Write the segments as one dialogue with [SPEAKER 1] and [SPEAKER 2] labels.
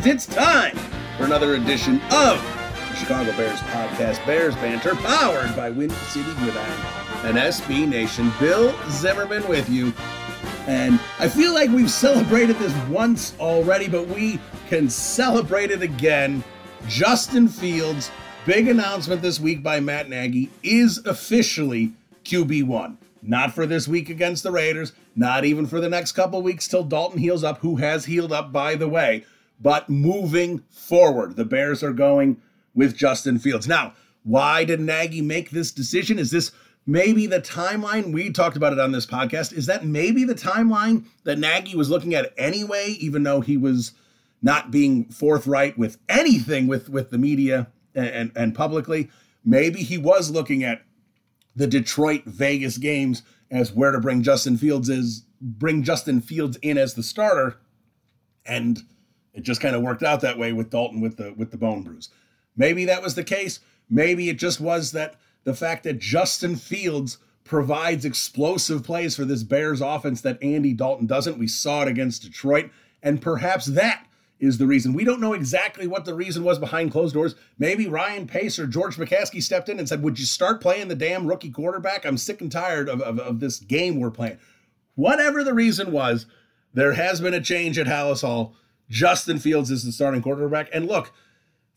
[SPEAKER 1] fans. It's time for another edition of the Chicago Bears podcast, Bears Banter, powered by Windy City Gridiron and SB Nation. Bill Zimmerman with you. And I feel like we've celebrated this once already, but we can celebrate it again. Justin Fields, big announcement this week by Matt Nagy, is officially QB1. Not for this week against the Raiders, not even for the next couple weeks till Dalton heals up, who has healed up, by the way, but moving forward. The Bears are going with Justin Fields. Now, why did Nagy make this decision? Is this maybe the timeline? We talked about it on this podcast. Is that maybe the timeline that Nagy was looking at anyway, even though he was not being forthright with anything with, with the media and, and, and publicly? Maybe he was looking at the Detroit Vegas games as where to bring Justin Fields is bring Justin Fields in as the starter, and it just kind of worked out that way with Dalton with the with the bone bruise. Maybe that was the case. Maybe it just was that the fact that Justin Fields provides explosive plays for this Bears offense that Andy Dalton doesn't. We saw it against Detroit, and perhaps that is the reason. We don't know exactly what the reason was behind closed doors. Maybe Ryan Pace or George McCaskey stepped in and said, Would you start playing the damn rookie quarterback? I'm sick and tired of, of, of this game we're playing. Whatever the reason was, there has been a change at Halas Hall. Justin Fields is the starting quarterback. And look,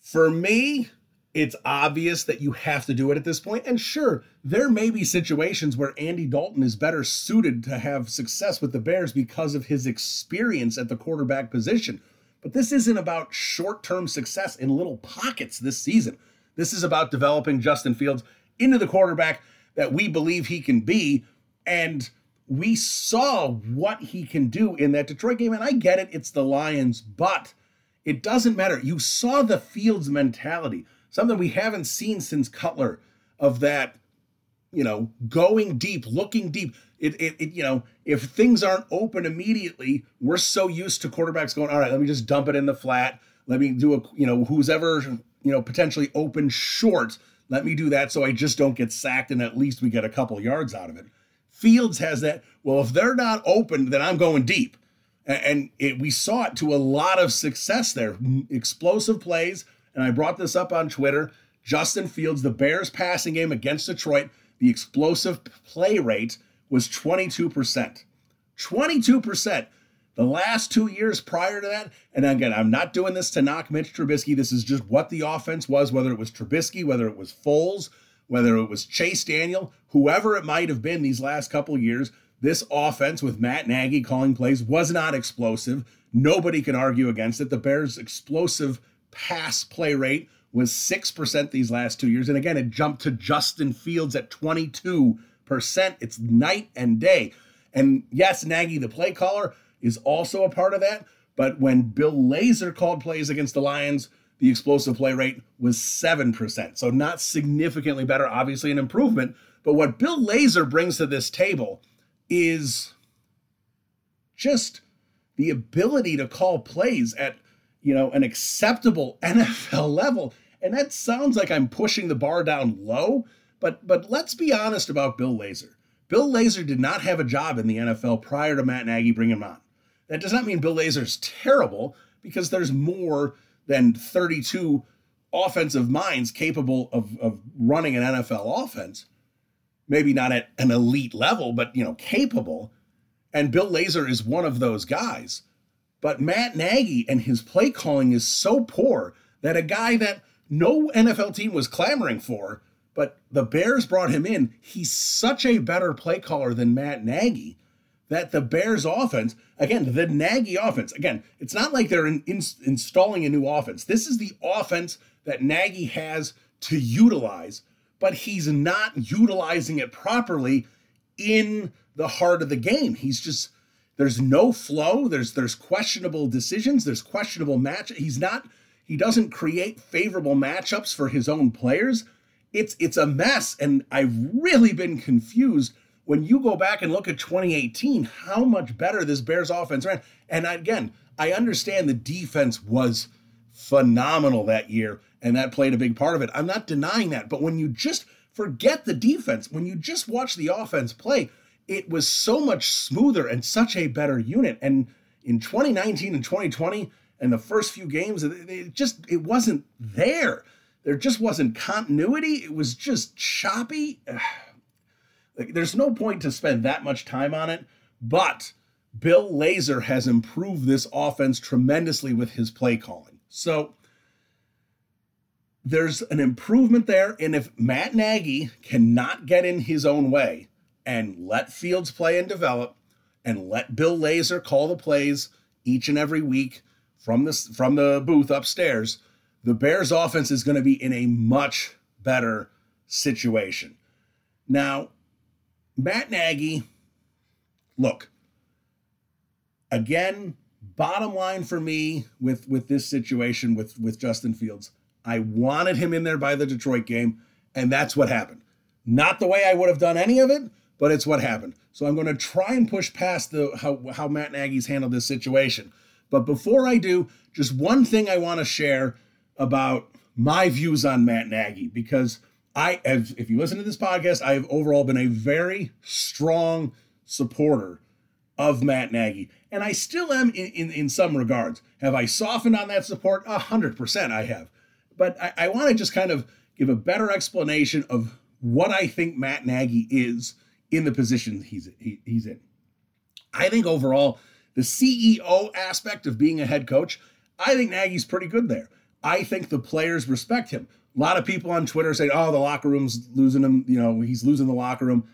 [SPEAKER 1] for me, it's obvious that you have to do it at this point. And sure, there may be situations where Andy Dalton is better suited to have success with the Bears because of his experience at the quarterback position. But this isn't about short term success in little pockets this season. This is about developing Justin Fields into the quarterback that we believe he can be. And we saw what he can do in that Detroit game. And I get it, it's the Lions, but it doesn't matter. You saw the Fields mentality, something we haven't seen since Cutler of that, you know, going deep, looking deep. It, it, it, you know, if things aren't open immediately, we're so used to quarterbacks going, all right, let me just dump it in the flat. Let me do a, you know, who's ever, you know, potentially open short. Let me do that so I just don't get sacked and at least we get a couple yards out of it. Fields has that. Well, if they're not open, then I'm going deep. And it, we saw it to a lot of success there. Explosive plays. And I brought this up on Twitter. Justin Fields, the Bears passing game against Detroit, the explosive play rate was 22%. 22%. The last two years prior to that, and again, I'm not doing this to knock Mitch Trubisky. This is just what the offense was, whether it was Trubisky, whether it was Foles, whether it was Chase Daniel, whoever it might have been these last couple years. This offense with Matt Nagy calling plays was not explosive. Nobody can argue against it. The Bears' explosive pass play rate was 6% these last two years. And again, it jumped to Justin Fields at 22 percent. It's night and day. And yes, Nagy, the play caller, is also a part of that. But when Bill Lazor called plays against the Lions, the explosive play rate was 7%. So not significantly better, obviously an improvement. But what Bill Lazor brings to this table is just the ability to call plays at, you know, an acceptable NFL level. And that sounds like I'm pushing the bar down low, but but let's be honest about Bill Lazor. Bill Lazor did not have a job in the NFL prior to Matt Nagy bringing him on. That does not mean Bill Lazor's terrible because there's more than 32 offensive minds capable of, of running an NFL offense. Maybe not at an elite level, but you know, capable. And Bill Lazor is one of those guys. But Matt Nagy and his play calling is so poor that a guy that no NFL team was clamoring for but the Bears brought him in. He's such a better play caller than Matt Nagy that the Bears offense, again, the Nagy offense, again, it's not like they're in, in, installing a new offense. This is the offense that Nagy has to utilize, but he's not utilizing it properly in the heart of the game. He's just there's no flow, there's there's questionable decisions, there's questionable match. He's not he doesn't create favorable matchups for his own players it's it's a mess and i've really been confused when you go back and look at 2018 how much better this bears offense ran and again i understand the defense was phenomenal that year and that played a big part of it i'm not denying that but when you just forget the defense when you just watch the offense play it was so much smoother and such a better unit and in 2019 and 2020 and the first few games, it just it wasn't there. There just wasn't continuity. It was just choppy. Like, there's no point to spend that much time on it, but Bill Lazor has improved this offense tremendously with his play calling. So there's an improvement there. And if Matt Nagy cannot get in his own way and let Fields play and develop and let Bill Lazor call the plays each and every week from the, from the booth upstairs, the Bears offense is going to be in a much better situation. Now, Matt Nagy, look, again, bottom line for me with with this situation with with Justin Fields, I wanted him in there by the Detroit game, and that's what happened. Not the way I would have done any of it, but it's what happened. So I'm going to try and push past the how how Matt Nagy's handled this situation. But before I do, just one thing I want to share about my views on Matt Nagy because I have, if you listen to this podcast, I have overall been a very strong supporter of Matt Nagy. And I still am in, in, in some regards. Have I softened on that support? A hundred percent I have. But I, I want to just kind of give a better explanation of what I think Matt Nagy is in the position he's he, he's in. I think overall, the CEO aspect of being a head coach, I think Nagy's pretty good there. I think the players respect him. A lot of people on Twitter say, "Oh, the locker room's losing him. You know, he's losing the locker room."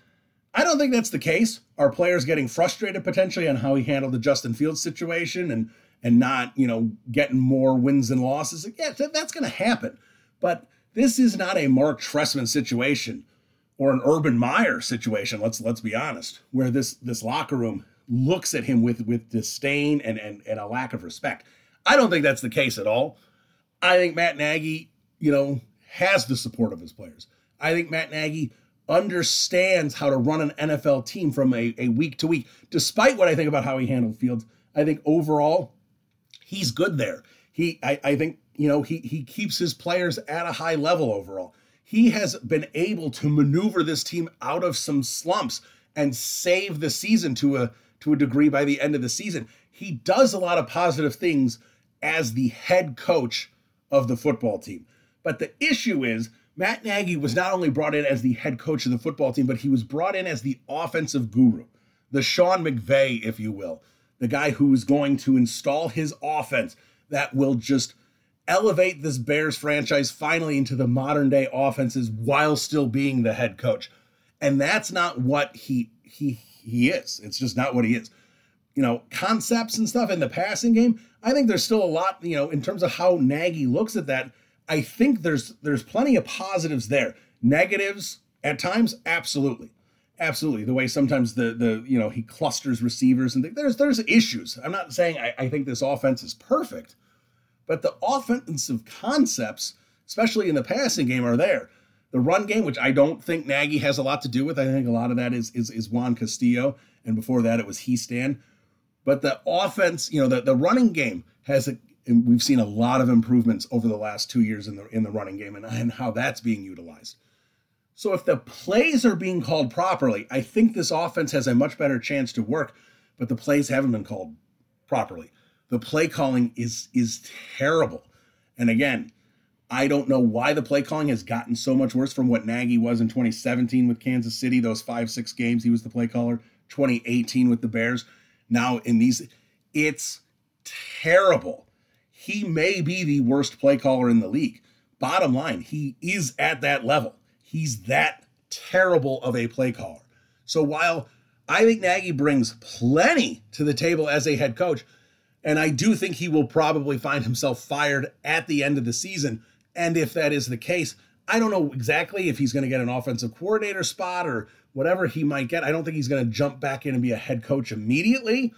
[SPEAKER 1] I don't think that's the case. Are players getting frustrated potentially on how he handled the Justin Fields situation and and not, you know, getting more wins and losses? Yeah, that's going to happen. But this is not a Mark Trestman situation or an Urban Meyer situation. Let's let's be honest, where this this locker room looks at him with with disdain and and, and a lack of respect. I don't think that's the case at all. I think Matt Nagy, you know, has the support of his players. I think Matt Nagy understands how to run an NFL team from a, a week to week. Despite what I think about how he handled Fields, I think overall he's good there. He I, I think, you know, he he keeps his players at a high level overall. He has been able to maneuver this team out of some slumps and save the season to a to a degree by the end of the season. He does a lot of positive things as the head coach of the football team. But the issue is Matt Nagy was not only brought in as the head coach of the football team, but he was brought in as the offensive guru, the Sean McVay, if you will, the guy who is going to install his offense that will just elevate this Bears franchise finally into the modern day offenses while still being the head coach. And that's not what he he he is. It's just not what he is. You know, concepts and stuff in the passing game, I think there's still a lot, you know, in terms of how Nagy looks at that. I think there's there's plenty of positives there. Negatives at times, absolutely. Absolutely. The way sometimes the the you know he clusters receivers and there's there's issues. I'm not saying I, I think this offense is perfect, but the offensive concepts, especially in the passing game, are there. The run game, which I don't think Nagy has a lot to do with, I think a lot of that is is, is Juan Castillo, and before that it was Hiestand. But the offense, you know, the, the running game has a, we've seen a lot of improvements over the last two years in the in the running game and, and how that's being utilized. So if the plays are being called properly, I think this offense has a much better chance to work, but the plays haven't been called properly. The play calling is is terrible. And again, I don't know why the play calling has gotten so much worse from what Nagy was in 2017 with Kansas City, those five, six games he was the play caller, 2018 with the Bears. Now, in these, it's terrible. He may be the worst play caller in the league. Bottom line, he is at that level. He's that terrible of a play caller. So while I think Nagy brings plenty to the table as a head coach, and I do think he will probably find himself fired at the end of the season. And if that is the case, I don't know exactly if he's going to get an offensive coordinator spot or whatever he might get. I don't think he's going to jump back in and be a head coach immediately.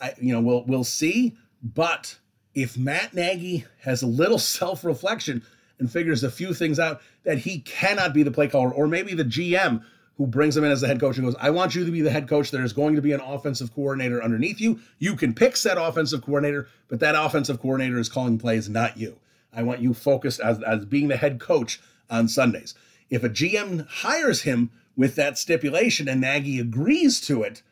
[SPEAKER 1] I, you know, we'll we'll see. But if Matt Nagy has a little self-reflection and figures a few things out that he cannot be the play caller, or maybe the GM who brings him in as the head coach and goes, I want you to be the head coach. There's going to be an offensive coordinator underneath you. You can pick said offensive coordinator, but that offensive coordinator is calling plays, not you. I want you focused as, as being the head coach on Sundays. If a GM hires him with that stipulation and Nagy agrees to it,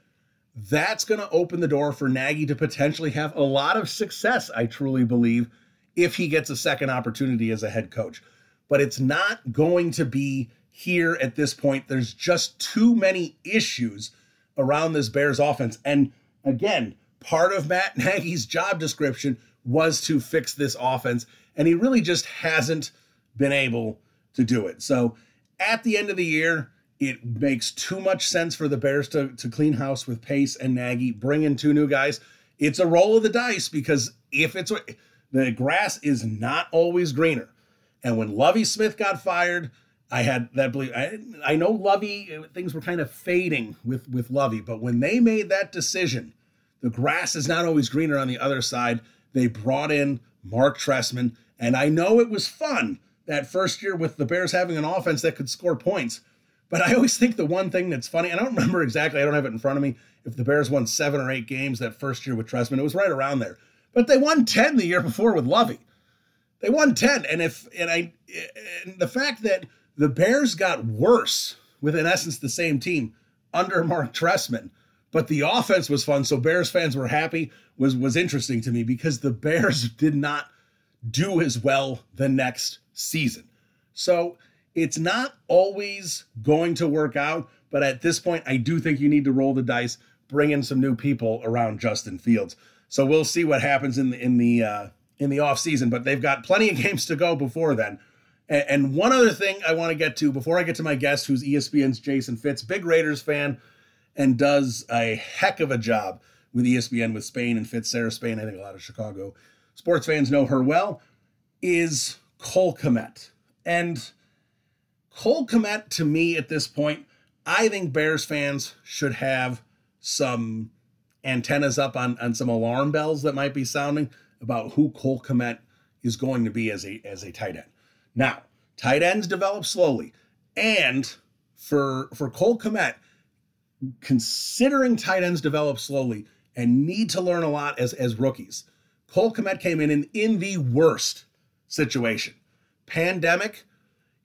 [SPEAKER 1] that's going to open the door for Nagy to potentially have a lot of success, I truly believe, if he gets a second opportunity as a head coach. But it's not going to be here at this point. There's just too many issues around this Bears offense. And again, part of Matt Nagy's job description was to fix this offense, and he really just hasn't been able to do it. So at the end of the year, it makes too much sense for the Bears to, to clean house with Pace and Nagy, bring in two new guys. It's a roll of the dice because if it's the grass is not always greener. And when Lovie Smith got fired, I had that belief. I, I know Lovey, things were kind of fading with, with Lovie, but when they made that decision, the grass is not always greener on the other side. They brought in Mark Trestman, and I know it was fun that first year with the Bears having an offense that could score points. But I always think the one thing that's funny, I don't remember exactly, I don't have it in front of me, if the Bears won seven or eight games that first year with Trestman. It was right around there. But they won 10 the year before with Lovie. They won 10. And if and I and the fact that the Bears got worse with in essence the same team under Mark Trestman, but the offense was fun. So Bears fans were happy was was interesting to me because the Bears did not do as well the next season. So it's not always going to work out, but at this point, I do think you need to roll the dice, bring in some new people around Justin Fields. So we'll see what happens in the in the uh, in the off season. But they've got plenty of games to go before then. And, and one other thing I want to get to before I get to my guest, who's ESPN's Jason Fitz, big Raiders fan, and does a heck of a job with ESPN with Spain and Fitz, Sarah Spain. I think a lot of Chicago sports fans know her well. Is Cole Kmet. And Cole Kmet, to me at this point, I think Bears fans should have some antennas up on, on some alarm bells that might be sounding about who Cole Kmet is going to be as a as a tight end. Now, tight ends develop slowly. And for for Cole Kmet, considering tight ends develop slowly and need to learn a lot as, as rookies, Cole Kmet came in, in in the worst situation. Pandemic,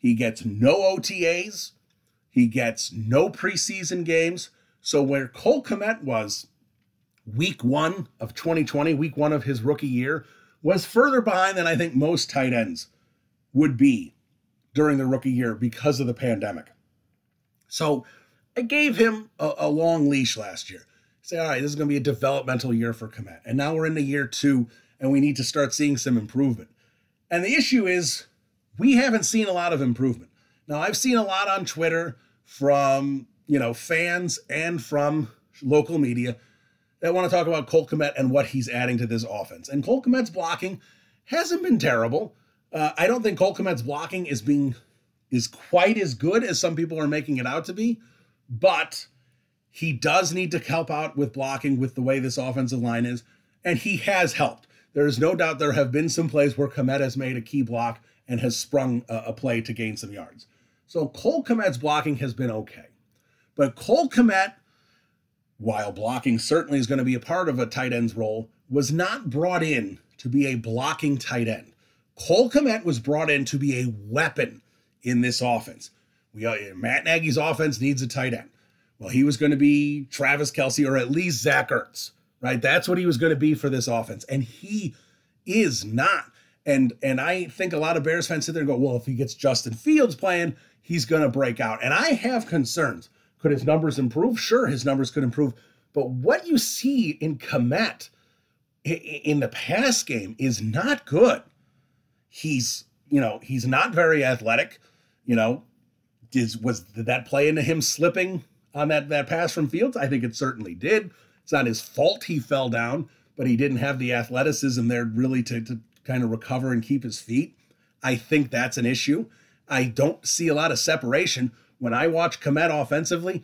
[SPEAKER 1] he gets no OTAs, he gets no preseason games. So where Cole Kmet was week one of 2020, week one of his rookie year, was further behind than I think most tight ends would be during the rookie year because of the pandemic. So I gave him a, a long leash last year. Say, all right, this is going to be a developmental year for Kmet. And now we're in the year two, and we need to start seeing some improvement. And the issue is we haven't seen a lot of improvement. Now, I've seen a lot on Twitter from, you know, fans and from local media that want to talk about Cole Kmet and what he's adding to this offense. And Cole Kmet's blocking hasn't been terrible. Uh, I don't think Cole Kmet's blocking is being is quite as good as some people are making it out to be, but he does need to help out with blocking with the way this offensive line is, and he has helped. There is no doubt there have been some plays where Kmet has made a key block and has sprung a, a play to gain some yards. So Cole Kmet's blocking has been okay. But Cole Kmet, while blocking certainly is going to be a part of a tight end's role, was not brought in to be a blocking tight end. Cole Kmet was brought in to be a weapon in this offense. We uh, Matt Nagy's offense needs a tight end. Well, he was going to be Travis Kelce or at least Zach Ertz, right? That's what he was going to be for this offense, and he is not. And and I think a lot of Bears fans sit there and go, well, if he gets Justin Fields playing, he's going to break out. And I have concerns. Could his numbers improve? Sure, his numbers could improve. But what you see in Kmet in the pass game is not good. He's, you know, he's not very athletic. You know, is was did that play into him slipping on that that pass from Fields? I think it certainly did. It's not his fault he fell down, but he didn't have the athleticism there really to, to kind of recover and keep his feet. I think that's an issue. I don't see a lot of separation when I watch Kmet offensively.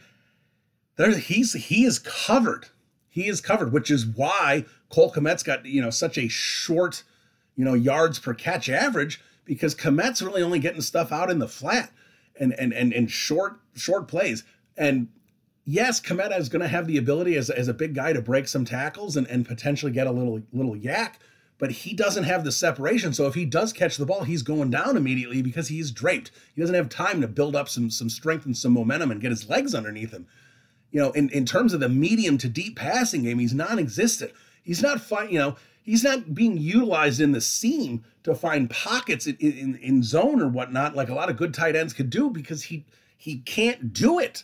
[SPEAKER 1] There, he's he is covered. He is covered, which is why Cole Kmet's got you know such a short, you know, yards per catch average because Kmet's really only getting stuff out in the flat and and and, and short short plays. And yes, Kmet is going to have the ability as, as a big guy to break some tackles and, and potentially get a little little YAC but he doesn't have the separation. So if he does catch the ball, he's going down immediately because he's draped. He doesn't have time to build up some some strength and some momentum and get his legs underneath him. you know, in, in terms of the medium to deep passing game, he's non-existent. He's not fine, you know, he's not being utilized in the seam to find pockets in, in, in zone or whatnot, like a lot of good tight ends could do, because he he can't do it.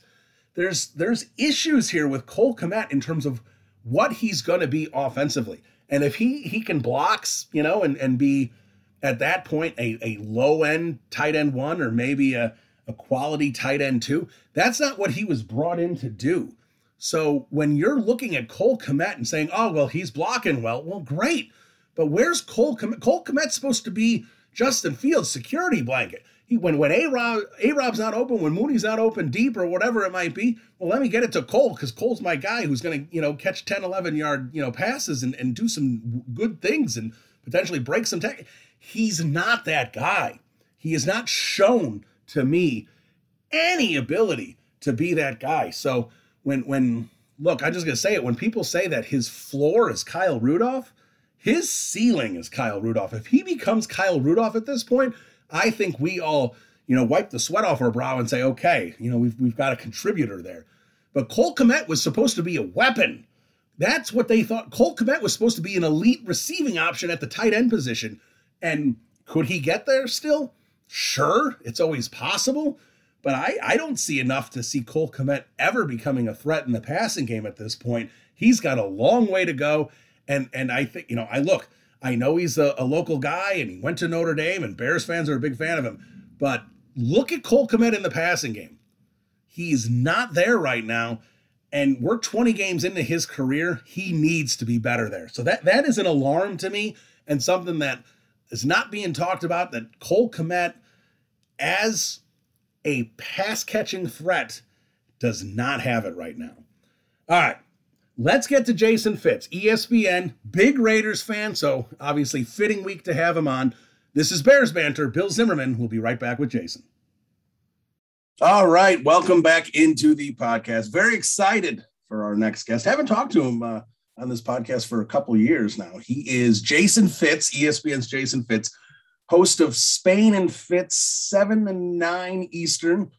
[SPEAKER 1] There's there's issues here with Cole Kmet in terms of what he's going to be offensively. And if he he can blocks, you know, and and be at that point a, a low end tight end one or maybe a, a quality tight end two, that's not what he was brought in to do. So when you're looking at Cole Kmet and saying, oh, well, he's blocking well, well, great. But where's Cole Kmet? Cole Kmet's supposed to be Justin Fields' security blanket. He, when when A Rob A Rob's not open, when Mooney's not open deep or whatever it might be, well, let me get it to Cole because Cole's my guy who's going to you know catch 10, 11 yard you know passes and, and do some good things and potentially break some tech. He's not that guy. He has not shown to me any ability to be that guy. So when when look, I'm just gonna say it. When people say that his floor is Kyle Rudolph, his ceiling is Kyle Rudolph. If he becomes Kyle Rudolph at this point, I think we all, you know, wipe the sweat off our brow and say, okay, you know, we've, we've got a contributor there. But Cole Kmet was supposed to be a weapon. That's what they thought. Cole Kmet was supposed to be an elite receiving option at the tight end position. And could he get there still? Sure, it's always possible. But I, I don't see enough to see Cole Kmet ever becoming a threat in the passing game at this point. He's got a long way to go. And and I think, you know, I look, I know he's a, a, local guy and he went to Notre Dame, and Bears fans are a big fan of him. But look at Cole Kmet in the passing game. He's not there right now. And we're 20 games into his career. He needs to be better there. So that that is an alarm to me and something that is not being talked about. That Cole Kmet, as a pass catching threat, does not have it right now. All right. Let's get to Jason Fitz, ESPN, big Raiders fan, so obviously fitting week to have him on. This is Bears Banter. Bill Zimmerman will be right back with Jason. All right, welcome back into the podcast. Very excited for our next guest. Haven't talked to him uh, on this podcast for a couple years now. He is Jason Fitz, ESPN's Jason Fitz, host of Spain and Fitz, 7 and 9 Eastern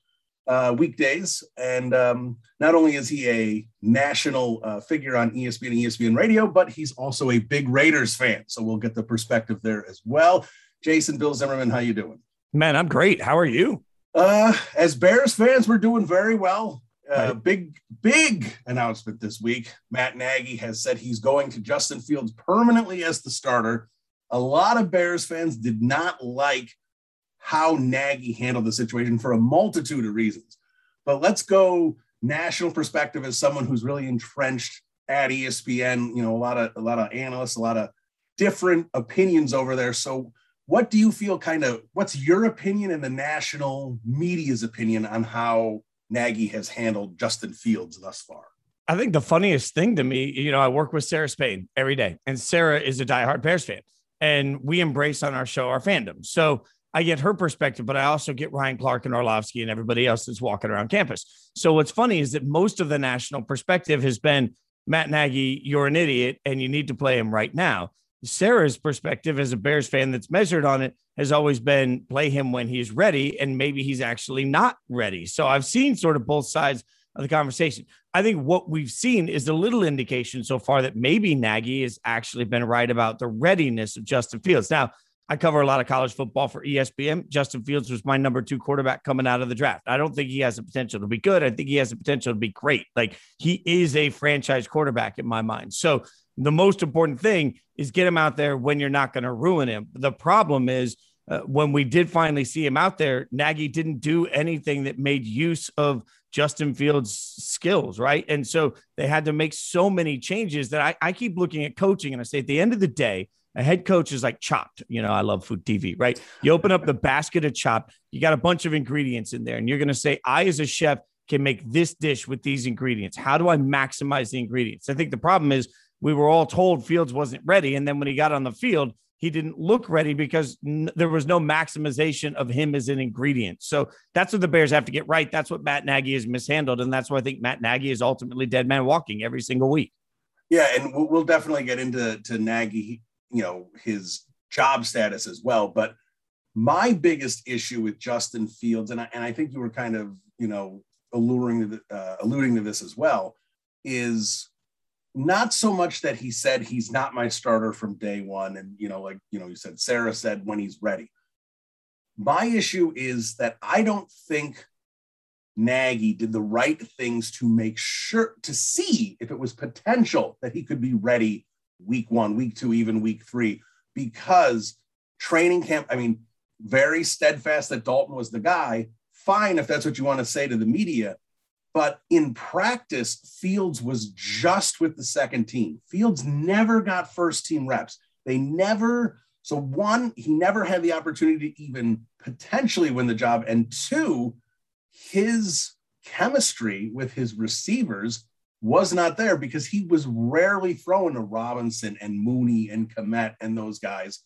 [SPEAKER 1] uh, weekdays. And um, not only is he a national uh, figure on ESPN and ESPN radio, but he's also a big Raiders fan. So we'll get the perspective there as well. Jason, Bill Zimmerman, how you doing?
[SPEAKER 2] Man, I'm great. How are you?
[SPEAKER 1] Uh, as Bears fans, we're doing very well. Uh. Big, big announcement this week. Matt Nagy has said he's going to Justin Fields permanently as the starter. A lot of Bears fans did not like how Nagy handled the situation for a multitude of reasons. But let's go national perspective as someone who's really entrenched at ESPN. You know, a lot of a lot of analysts, a lot of different opinions over there. So, what do you feel? Kind of, what's your opinion and the national media's opinion on how Nagy has handled Justin Fields thus far?
[SPEAKER 2] I think the funniest thing to me, you know, I work with Sarah Spain every day, and Sarah is a diehard Bears fan, and we embrace on our show our fandom. So I get her perspective, but I also get Ryan Clark and Orlovsky and everybody else that's walking around campus. So what's funny is that most of the national perspective has been Matt Nagy, you're an idiot and you need to play him right now. Sarah's perspective as a Bears fan that's measured on it has always been play him when he's ready, and maybe he's actually not ready. So I've seen sort of both sides of the conversation. I think what we've seen is a little indication so far that maybe Nagy has actually been right about the readiness of Justin Fields. Now, I cover a lot of college football for ESPN. Justin Fields was my number two quarterback coming out of the draft. I don't think he has the potential to be good. I think he has the potential to be great. Like he is a franchise quarterback in my mind. So the most important thing is get him out there when you're not going to ruin him. The problem is uh, when we did finally see him out there, Nagy didn't do anything that made use of Justin Fields' skills, right? And so they had to make so many changes that I, I keep looking at coaching and I say at the end of the day, a head coach is like chopped. You know, I love food TV, right? You open up the basket of chopped, you got a bunch of ingredients in there, and you're going to say, I, as a chef, can make this dish with these ingredients. How do I maximize the ingredients? I think the problem is we were all told Fields wasn't ready. And then when he got on the field, he didn't look ready because n- there was no maximization of him as an ingredient. So that's what the Bears have to get right. That's what Matt Nagy has mishandled. And that's why I think Matt Nagy is ultimately dead man walking every single week.
[SPEAKER 1] Yeah, and we'll definitely get into to Nagy you know his job status as well. But my biggest issue with Justin Fields, and I, and I think you were kind of you know alluding to, uh, alluding to this as well, is not so much that he said he's not my starter from day one. And, you know, like, you know, you said, Sarah said when he's ready. My issue is that I don't think Nagy did the right things to make sure to see if it was potential that he could be ready week one, week two, even week three, because training camp, I mean, very steadfast that Dalton was the guy. Fine, if that's what you want to say to the media. But in practice, Fields was just with the second team. Fields never got first team reps. They never, so one, he never had the opportunity to even potentially win the job. And two, his chemistry with his receivers was not there because he was rarely throwing to Robinson and Mooney and Kmet and those guys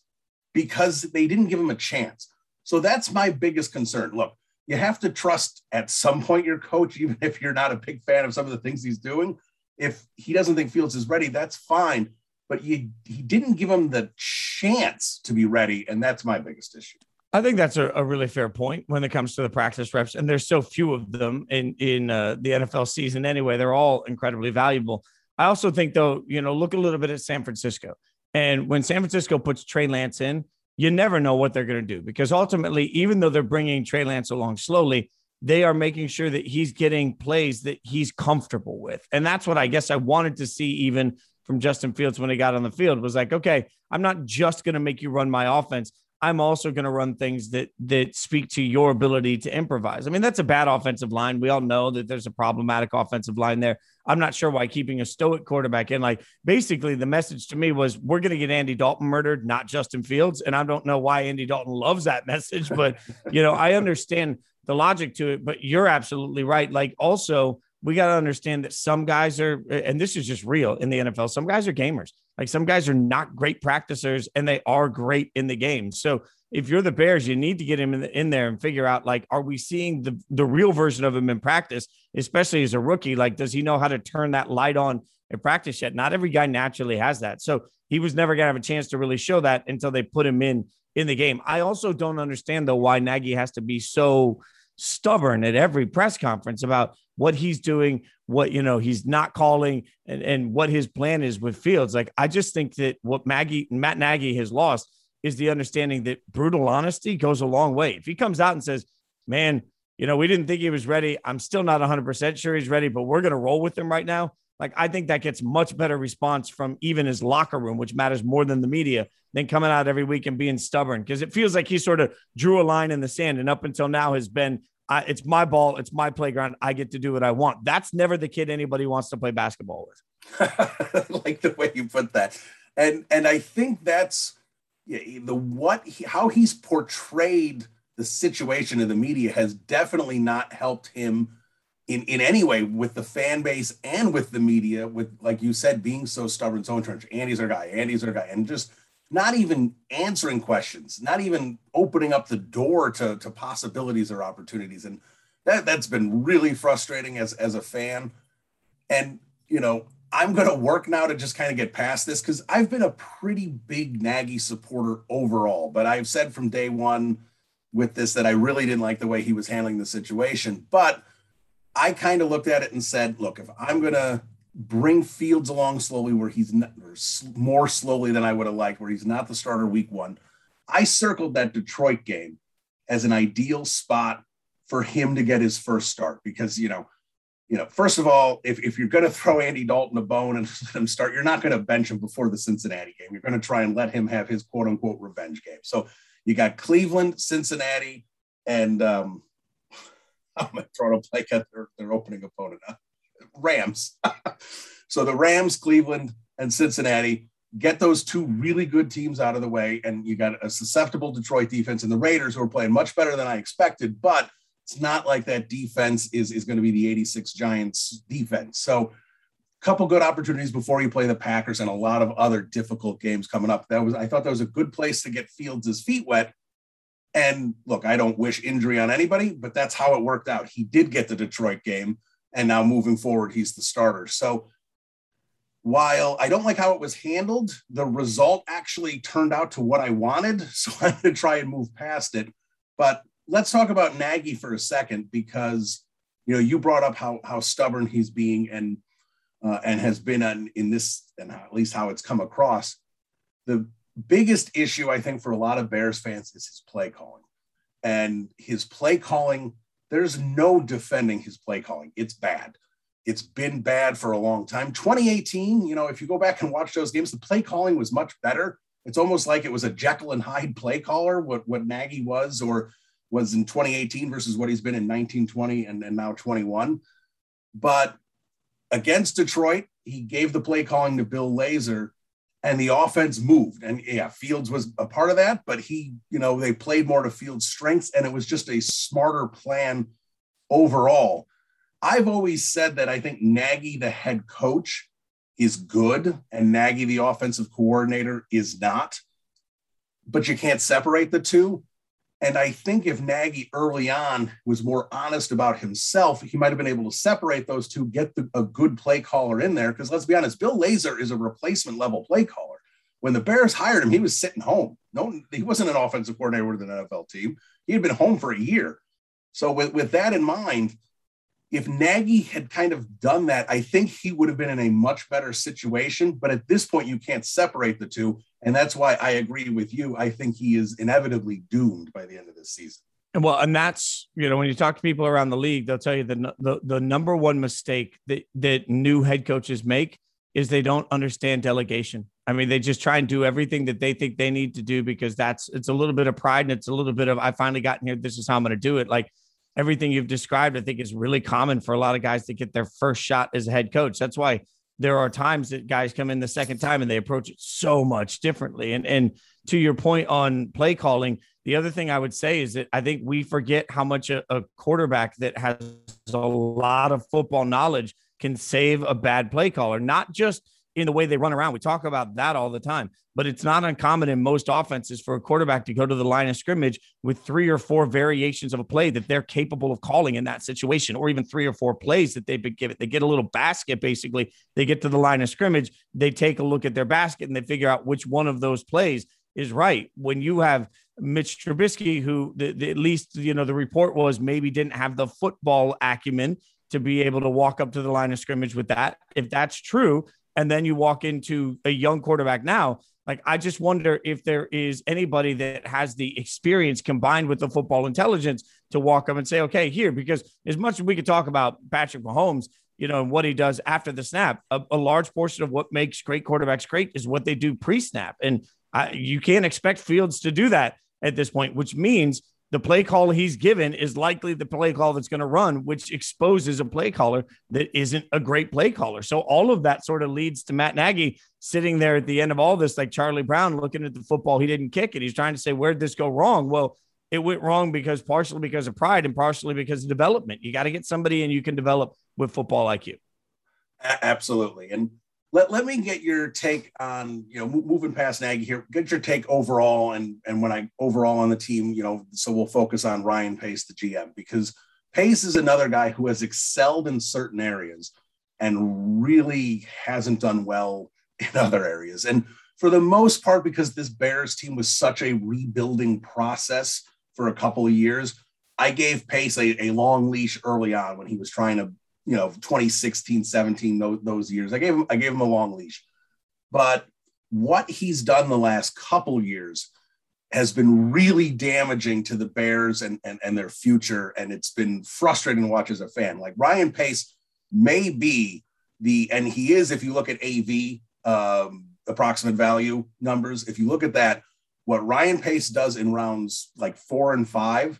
[SPEAKER 1] because they didn't give him a chance. So that's my biggest concern. Look, you have to trust at some point your coach, even if you're not a big fan of some of the things he's doing. If he doesn't think Fields is ready, that's fine. But he didn't give him the chance to be ready. And that's my biggest issue.
[SPEAKER 2] I think that's a, a, really fair point when it comes to the practice reps, and there's so few of them in in uh, the NFL season anyway. They're all incredibly valuable. I also think, though, you know, look a little bit at San Francisco, and when San Francisco puts Trey Lance in, you never know what they're going to do because ultimately, even though they're bringing Trey Lance along slowly, they are making sure that he's getting plays that he's comfortable with, and that's what I guess I wanted to see even from Justin Fields when he got on the field was like, okay, I'm not just going to make you run my offense. I'm also going to run things that that speak to your ability to improvise. I mean, that's a bad offensive line. We all know that there's a problematic offensive line there. I'm not sure why keeping a stoic quarterback in. Like, basically, the message to me was we're going to get Andy Dalton murdered, not Justin Fields. And I don't know why Andy Dalton loves that message, but you know, I understand the logic to it. But you're absolutely right. Like, also, we got to understand that some guys are, and this is just real in the NFL. Some guys are gamers. Like some guys are not great practicers and they are great in the game. So if you're the Bears, you need to get him in, the, in there and figure out like, are we seeing the, the real version of him in practice, especially as a rookie? Like, does he know how to turn that light on in practice yet? Not every guy naturally has that. So he was never going to have a chance to really show that until they put him in in the game. I also don't understand though why Nagy has to be so stubborn at every press conference about what he's doing, what you know he's not calling, and, and what his plan is with Fields. Like I just think that what Maggie Matt Nagy has lost is the understanding that brutal honesty goes a long way. If he comes out and says, "Man, you know, we didn't think he was ready. I'm still not 100% sure he's ready, but we're going to roll with him right now." Like I think that gets much better response from even his locker room, which matters more than the media, than coming out every week and being stubborn because it feels like he sort of drew a line in the sand and up until now has been I, it's my ball, it's my playground. I get to do what I want. That's never the kid anybody wants to play basketball
[SPEAKER 1] with. like the way you put that, and and I think that's the what how he's portrayed the situation in the media has definitely not helped him in in any way with the fan base and with the media. With like you said, being so stubborn, so entrenched. Andy's our guy. Andy's our guy, and just not even answering questions, not even opening up the door to, to possibilities or opportunities. And that, that's been really frustrating as, as a fan. And, you know, I'm going to work now to just kind of get past this because I've been a pretty big Nagy supporter overall. But I've said from day one with this that I really didn't like the way he was handling the situation. But I kind of looked at it and said, look, if I'm going to bring Fields along slowly where he's not, more slowly than I would have liked, where he's not the starter week one. I circled that Detroit game as an ideal spot for him to get his first start because, you know, you know, first of all, if, if you're going to throw Andy Dalton a bone and let him start, you're not going to bench him before the Cincinnati game. You're going to try and let him have his quote unquote revenge game. So you got Cleveland, Cincinnati, and um, I'm going to throw a play at their, their opening opponent. Rams. so the Rams, Cleveland, and Cincinnati get those two really good teams out of the way, and you got a susceptible Detroit defense and the Raiders who are playing much better than I expected, but it's not like that defense is, is going to be the 86 Giants defense. So couple good opportunities before you play the Packers and a lot of other difficult games coming up. That was I thought that was a good place to get Fields' feet wet. And look, I don't wish injury on anybody, but that's how it worked out. He did get the Detroit game and now moving forward, he's the starter. So while I don't like how it was handled, the result actually turned out to what I wanted. So I'm going to try and move past it. But let's talk about Nagy for a second because you know, you brought up how how stubborn he's being and uh, and has been on, in this, and at least how it's come across. The biggest issue, I think, for a lot of Bears fans is his play calling. And his play calling, there's no defending his play calling. It's bad. It's been bad for a long time. 2018, you know, if you go back and watch those games, the play calling was much better. It's almost like it was a Jekyll and Hyde play caller, what, what Nagy was or was in 2018 versus what he's been in 1920 and, and now 21. But against Detroit, he gave the play calling to Bill Lazor and the offense moved. And yeah, Fields was a part of that, but he, you know, they played more to Fields' strengths and it was just a smarter plan overall. I've always said that I think Nagy, the head coach, is good and Nagy, the offensive coordinator, is not. But you can't separate the two. And I think if Nagy early on was more honest about himself, he might have been able to separate those two, get the, a good play caller in there. Because let's be honest, Bill Lazor is a replacement level play caller. When the Bears hired him, he was sitting home. No, he wasn't an offensive coordinator with an NFL team. He had been home for a year. So with, with that in mind, if Nagy had kind of done that, I think he would have been in a much better situation. But at this point, you can't separate the two. And that's why I agree with you. I think he is inevitably doomed by the end of this season.
[SPEAKER 2] And well, and that's you know when you talk to people around the league, they'll tell you the the, the number one mistake that that new head coaches make is they don't understand delegation. I mean, they just try and do everything that they think they need to do because that's it's a little bit of pride and it's a little bit of I finally gotten here. This is how I'm going to do it. Like everything you've described, I think is really common for a lot of guys to get their first shot as a head coach. That's why there are times that guys come in the second time and they approach it so much differently. And and to your point on play calling, the other thing I would say is that I think we forget how much a, a quarterback that has a lot of football knowledge can save a bad play caller, not just in the way they run around. We talk about that all the time, but it's not uncommon in most offenses for a quarterback to go to the line of scrimmage with three or four variations of a play that they're capable of calling in that situation, or even three or four plays that they've been given. They get a little basket, basically. They get to the line of scrimmage, they take a look at their basket and they figure out which one of those plays is right. When you have Mitch Trubisky, who the, the, at least, you know, the report was maybe didn't have the football acumen to be able to walk up to the line of scrimmage with that. If that's true, and then you walk into a young quarterback now. Like, I just wonder if there is anybody that has the experience combined with the football intelligence to walk up and say, okay, here, because as much as we could talk about Patrick Mahomes, you know, and what he does after the snap, a, a large portion of what makes great quarterbacks great is what they do pre snap. And I, you can't expect Fields to do that at this point, which means the play call he's given is likely the play call that's going to run, which exposes a play caller that isn't a great play caller. So all of that sort of leads to Matt Nagy sitting there at the end of all this, like Charlie Brown looking at the football he didn't kick it. He's trying to say, where'd this go wrong? Well, it went wrong because partially because of pride and partially because of development. You got to get somebody and you can develop with football IQ.
[SPEAKER 1] Absolutely. And let, let me get your take on you know moving past Nagy here. Get your take overall, and and when I overall on the team, you know, so we'll focus on Ryan Pace, the GM, because Pace is another guy who has excelled in certain areas and really hasn't done well in other areas. And for the most part, because this Bears team was such a rebuilding process for a couple of years, I gave Pace a, a long leash early on when he was trying to you know 2016 17 those, those years. I gave him i gave him a long leash. But what he's done the last couple years has been really damaging to the bears and, and and their future. And it's been frustrating to watch as a fan. Like ryan pace may be the and he is if you look at av um, approximate value numbers if you look at that what ryan pace does in rounds like four and five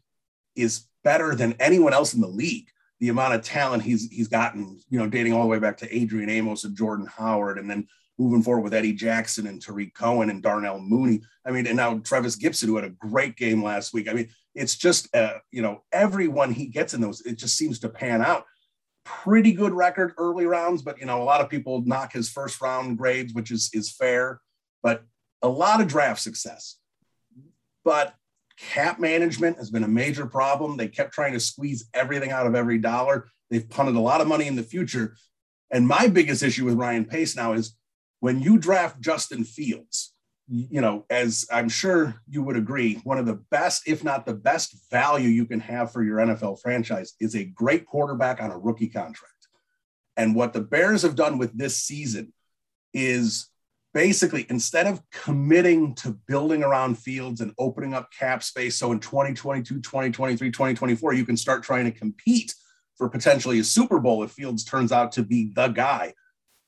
[SPEAKER 1] is better than anyone else in the league the amount of talent he's he's gotten, you know, dating all the way back to Adrian Amos and Jordan Howard, and then moving forward with Eddie Jackson and Tarik Cohen and Darnell Mooney. I mean, and now Trevis Gipson, who had a great game last week. I mean, it's just uh, you know, everyone he gets in those, it just seems to pan out. Pretty good record early rounds, but you know, a lot of people knock his first round grades, which is is fair, but a lot of draft success. But Cap management has been a major problem. They kept trying to squeeze everything out of every dollar. They've punted a lot of money in the future. And my biggest issue with Ryan Pace now is when you draft Justin Fields, you know, as I'm sure you would agree, one of the best, if not the best value you can have for your NFL franchise is a great quarterback on a rookie contract. And what the Bears have done with this season is basically instead of committing to building around Fields and opening up cap space so in 2022 2023 2024 you can start trying to compete for potentially a super bowl if Fields turns out to be the guy.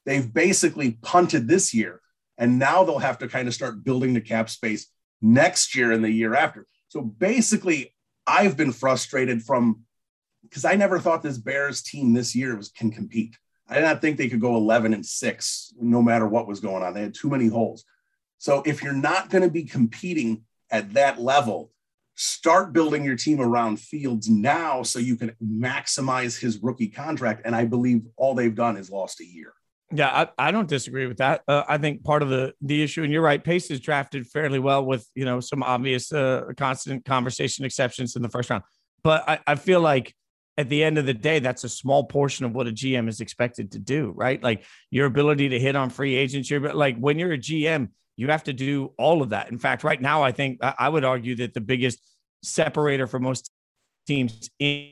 [SPEAKER 1] They've basically punted this year and now they'll have to kind of start building the cap space next year and the year after. So basically i've been frustrated from because i never thought this bears team this year was can compete I did not think they could go 11 and six no matter what was going on. They had too many holes. So if you're not going to be competing at that level, start building your team around Fields now so you can maximize his rookie contract. And I believe all they've done is lost a year.
[SPEAKER 2] Yeah, I, I don't disagree with that. Uh, I think part of the the issue, and you're right, Pace is drafted fairly well with you know some obvious uh, constant conversation exceptions in the first round. But I, I feel like at the end of the day, that's a small portion of what a GM is expected to do, right? Like your ability to hit on free agents. You're like when you're a GM, you have to do all of that. In fact, right now, I think I would argue that the biggest separator for most teams in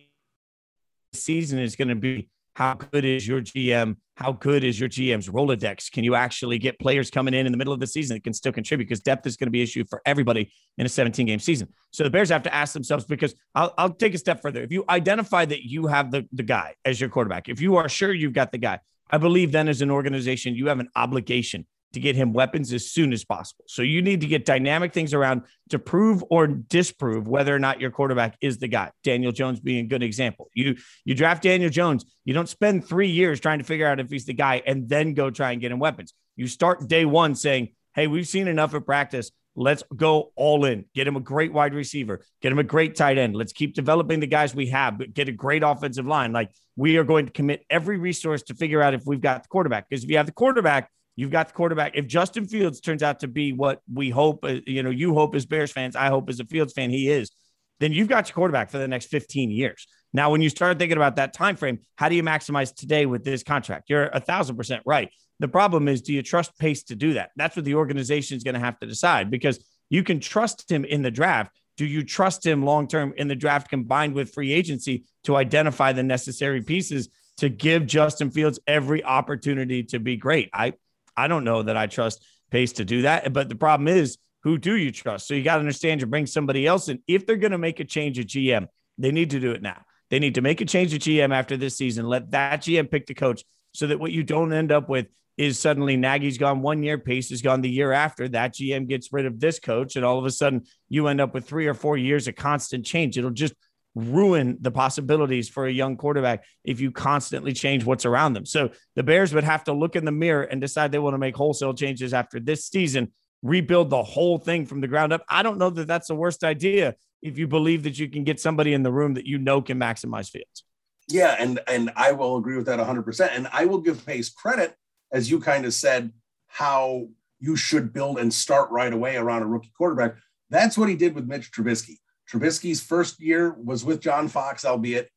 [SPEAKER 2] season is going to be how good is your GM? How good is your GM's Rolodex? Can you actually get players coming in in the middle of the season that can still contribute? Because depth is going to be an issue for everybody in a 17 game season. So the Bears have to ask themselves because I'll, I'll take a step further. If you identify that you have the, the guy as your quarterback, if you are sure you've got the guy, I believe then as an organization, you have an obligation to get him weapons as soon as possible. So you need to get dynamic things around to prove or disprove whether or not your quarterback is the guy. Daniel Jones being a good example. You you draft Daniel Jones, you don't spend 3 years trying to figure out if he's the guy and then go try and get him weapons. You start day 1 saying, "Hey, we've seen enough at practice. Let's go all in. Get him a great wide receiver. Get him a great tight end. Let's keep developing the guys we have, but get a great offensive line. Like we are going to commit every resource to figure out if we've got the quarterback. Because if you have the quarterback, You've got the quarterback. If Justin Fields turns out to be what we hope, uh, you know, you hope as Bears fans, I hope as a Fields fan, he is, then you've got your quarterback for the next 15 years. Now, when you start thinking about that time frame, how do you maximize today with this contract? You're a thousand percent right. The problem is, do you trust Pace to do that? That's what the organization is going to have to decide because you can trust him in the draft. Do you trust him long term in the draft combined with free agency to identify the necessary pieces to give Justin Fields every opportunity to be great? I I don't know that I trust Pace to do that. But the problem is, who do you trust? So you got to understand you bring somebody else in. If they're going to make a change at GM, they need to do it now. They need to make a change at GM after this season. Let that GM pick the coach so that what you don't end up with is suddenly Nagy's gone one year, Pace is gone the year after. That GM gets rid of this coach, and all of a sudden you end up with three or four years of constant change. It'll just ruin the possibilities for a young quarterback if you constantly change what's around them. So the Bears would have to look in the mirror and decide they want to make wholesale changes after this season, rebuild the whole thing from the ground up. I don't know that that's the worst idea if you believe that you can get somebody in the room that you know can maximize Fields.
[SPEAKER 1] Yeah, and and I will agree with that 100%. And I will give Pace credit as you kind of said how you should build and start right away around a rookie quarterback. That's what he did with Mitch Trubisky. Trubisky's first year was with John Fox, albeit.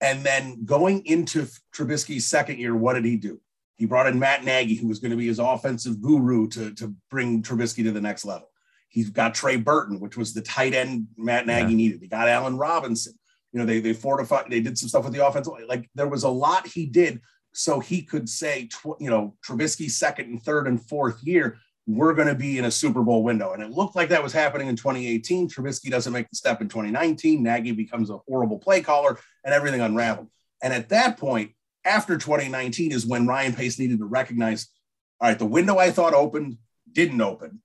[SPEAKER 1] And then going into Trubisky's second year, what did he do? He brought in Matt Nagy, who was going to be his offensive guru to, to bring Trubisky to the next level. He's got Trey Burton, which was the tight end Matt Nagy yeah. needed. He got Allen Robinson. You know, they they fortified, they did some stuff with the offensive. Like there was a lot he did so he could say, tw- you know, Trubisky's second and third and fourth year we're going to be in a Super Bowl window. And it looked like that was happening in 2018. Trubisky doesn't make the step in 2019. Nagy becomes a horrible play caller and everything unraveled. And at that point, after 2019 is when Ryan Pace needed to recognize, all right, the window I thought opened didn't open,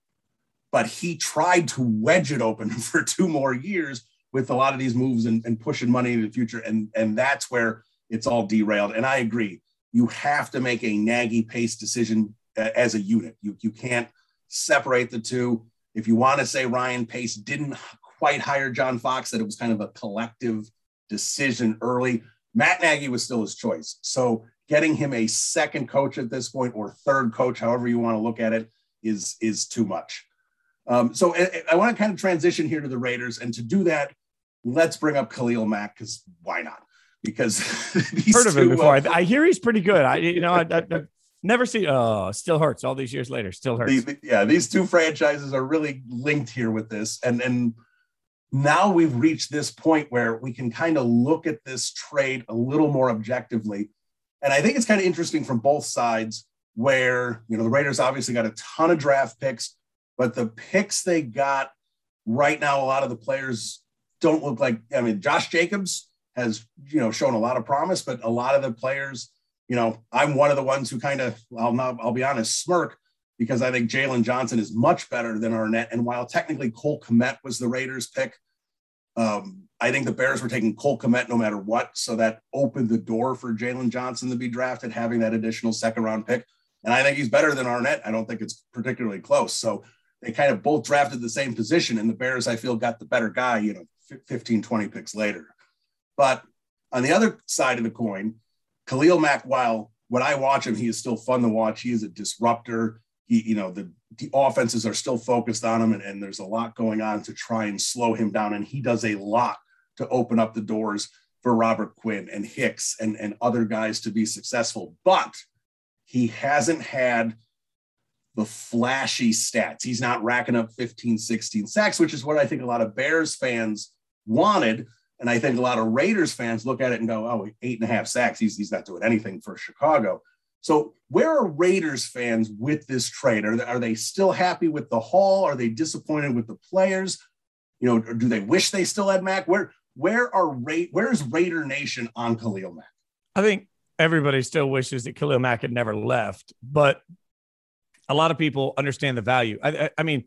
[SPEAKER 1] but he tried to wedge it open for two more years with a lot of these moves and, and pushing money into the future. And, and that's where it's all derailed. And I agree. You have to make a Nagy Pace decision as a unit. You, you can't separate the two. If you want to say Ryan Pace didn't quite hire John Fox, that it was kind of a collective decision early, Matt Nagy was still his choice. So getting him a second coach at this point or third coach, however you want to look at it, is is too much. Um, so I, I want to kind of transition here to the Raiders, and to do that, let's bring up Khalil Mack because why not? Because
[SPEAKER 2] heard of him before. Uh, I, I, hear he's pretty good. I you know I, I, Never see. Oh, still hurts. All these years later, still hurts.
[SPEAKER 1] The, yeah, these two franchises are really linked here with this, and and now we've reached this point where we can kind of look at this trade a little more objectively, and I think it's kind of interesting from both sides. Where you know the Raiders obviously got a ton of draft picks, but the picks they got right now, a lot of the players don't look like. I mean, Josh Jacobs has you know shown a lot of promise, but a lot of the players you know, I'm one of the ones who kind of, I'll not, I'll be honest, smirk because I think Jaylon Johnson is much better than Arnette. And while technically Cole Kmet was the Raiders pick, um, I think the Bears were taking Cole Kmet no matter what. So that opened the door for Jaylon Johnson to be drafted, having that additional second round pick. And I think he's better than Arnette. I don't think it's particularly close. So they kind of both drafted the same position. And the Bears, I feel, got the better guy, you know, 15, 20 picks later. But on the other side of the coin, Khalil Mack, while when I watch him, he is still fun to watch. He is a disruptor. He, you know, the, the offenses are still focused on him, and, and there's a lot going on to try and slow him down. And he does a lot to open up the doors for Robert Quinn and Hicks and, and other guys to be successful. But he hasn't had the flashy stats. He's not racking up 15, 16 sacks, which is what I think a lot of Bears fans wanted and I think a lot of Raiders fans look at it and go, oh, eight and a half sacks. He's, he's not doing anything for Chicago. So where are Raiders fans with this trade? Are they, are they still happy with the haul? Are they disappointed with the players? You know, do they wish they still had Mack? Where where are Ra- where is Raider Nation on Khalil Mack?
[SPEAKER 2] I think everybody still wishes that Khalil Mack had never left, but a lot of people understand the value. I, I, I mean,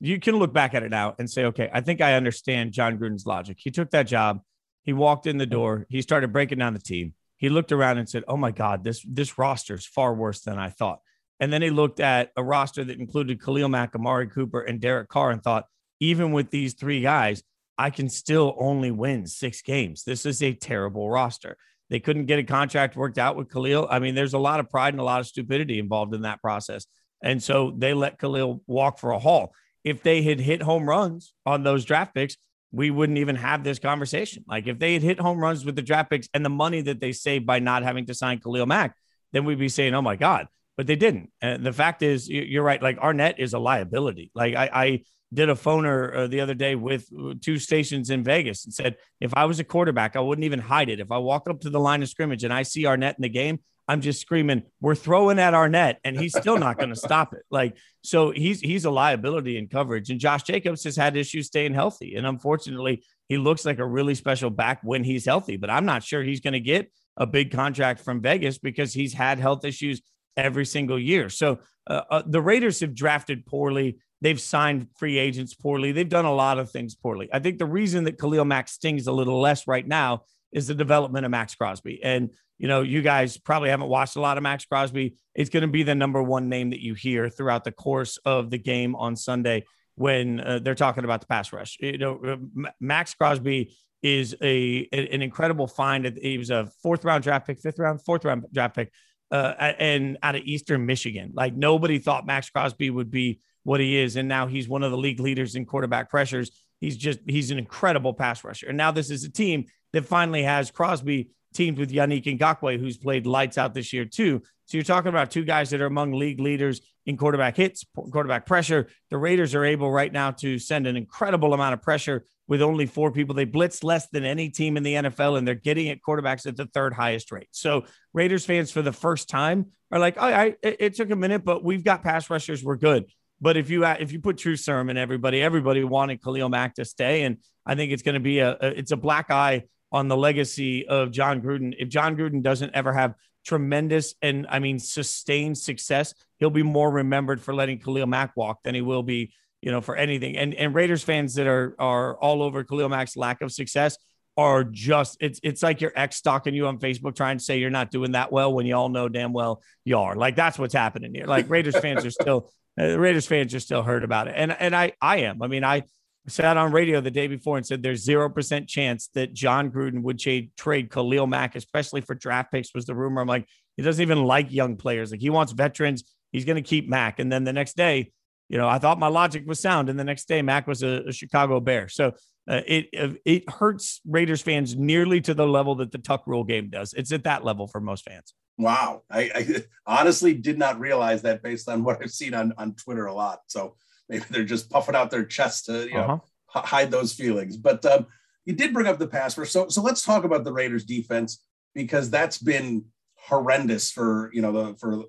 [SPEAKER 2] you can look back at it now and say, okay, I think I understand Jon Gruden's logic. He took that job, he walked in the door, he started breaking down the team. He looked around and said, "Oh my God, this this roster is far worse than I thought." And then he looked at a roster that included Khalil Mack, Amari Cooper, and Derek Carr, and thought, even with these three guys, I can still only win six games. This is a terrible roster. They couldn't get a contract worked out with Khalil. I mean, there's a lot of pride and a lot of stupidity involved in that process. And so they let Khalil walk for a haul if they had hit home runs on those draft picks, we wouldn't even have this conversation. Like if they had hit home runs with the draft picks and the money that they saved by not having to sign Khalil Mack, then we'd be saying, oh my God. But they didn't. And the fact is, you're right. Like Arnette is a liability. Like I, I did a phoner uh, the other day with uh, two stations in Vegas and said, if I was a quarterback, I wouldn't even hide it. If I walk up to the line of scrimmage and I see Arnette in the game, I'm just screaming, we're throwing at Arnette, and he's still not going to stop it. Like, so he's he's a liability in coverage. And Josh Jacobs has had issues staying healthy. And unfortunately, he looks like a really special back when he's healthy, but I'm not sure he's going to get a big contract from Vegas because he's had health issues every single year. So uh, uh, the Raiders have drafted poorly. They've signed free agents poorly. They've done a lot of things poorly. I think the reason that Khalil Mack stings a little less right now is the development of Maxx Crosby. And you know, you guys probably haven't watched a lot of Maxx Crosby. It's going to be the number one name that you hear throughout the course of the game on Sunday when uh, they're talking about the pass rush. You know, Maxx Crosby is a an incredible find. He was a fourth round draft pick, fifth round, fourth round draft pick, uh, and out of Eastern Michigan. Like nobody thought Maxx Crosby would be what he is, and now he's one of the league leaders in quarterback pressures. He's just he's an incredible pass rusher, and now this is a team that finally has Crosby teamed with Yannick Ngakoue, who's played lights out this year too. So you're talking about two guys that are among league leaders in quarterback hits, quarterback pressure. The Raiders are able right now to send an incredible amount of pressure with only four people. They blitz less than any team in the NFL, and they're getting at quarterbacks at the third highest rate. So Raiders fans, for the first time, are like, "Oh, I, it, it took a minute, but we've got pass rushers. We're good." But if you if you put True Sermon, everybody everybody wanted Khalil Mack to stay, and I think it's going to be a, a it's a black eye on the legacy of Jon Gruden. If Jon Gruden doesn't ever have tremendous and I mean sustained success, he'll be more remembered for letting Khalil Mack walk than he will be, you know, for anything. And and Raiders fans that are are all over Khalil Mack's lack of success are just it's it's like your ex stalking you on Facebook trying to say you're not doing that well when you all know damn well you are. Like that's what's happening here. Like Raiders fans are still uh, Raiders fans are still hurt about it. And and I I am. I mean I sat on radio the day before and said there's 0% chance that Jon Gruden would trade, trade Khalil Mack, especially for draft picks, was the rumor. I'm like, he doesn't even like young players. Like he wants veterans. He's going to keep Mack. And then the next day, you know, I thought my logic was sound. And the next day, Mack was a, a Chicago Bear. So uh, it it hurts Raiders fans nearly to the level that the Tuck rule game does. It's at that level for most fans.
[SPEAKER 1] Wow. I, I, honestly did not realize that based on what I've seen on, on Twitter a lot. So maybe they're just puffing out their chest to, you uh-huh. know, hide those feelings. But um, you did bring up the pass rush. So, so let's talk about the Raiders defense because that's been horrendous for, you know, the, for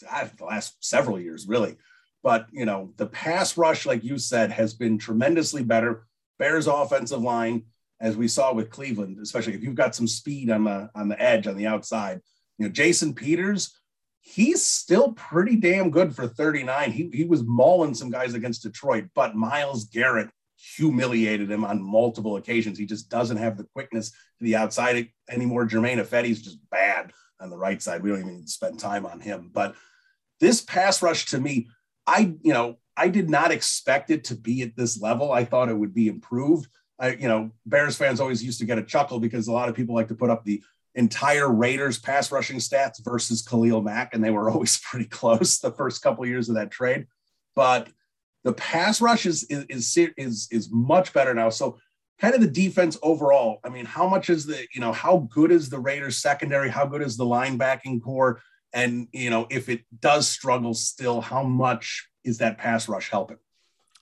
[SPEAKER 1] the last several years, really. But, you know, the pass rush, like you said, has been tremendously better. Bears offensive line, as we saw with Cleveland, especially if you've got some speed on the on the edge on the outside, you know, Jason Peters, he's still pretty damn good for 39. He, he was mauling some guys against Detroit, but Myles Garrett humiliated him on multiple occasions. He just doesn't have the quickness to the outside anymore. Germain Ifedi's just bad on the right side. We don't even need to spend time on him. But this pass rush to me, I, you know, I did not expect it to be at this level. I thought it would be improved. I, you know, Bears fans always used to get a chuckle because a lot of people like to put up the entire Raiders pass rushing stats versus Khalil Mack, and they were always pretty close the first couple of years of that trade. But the pass rush is is is is much better now. So kind of the defense overall. I mean, how much is the you know how good is the Raiders secondary? How good is the linebacking corps? And you know, if it does struggle still, how much is that pass rush helping?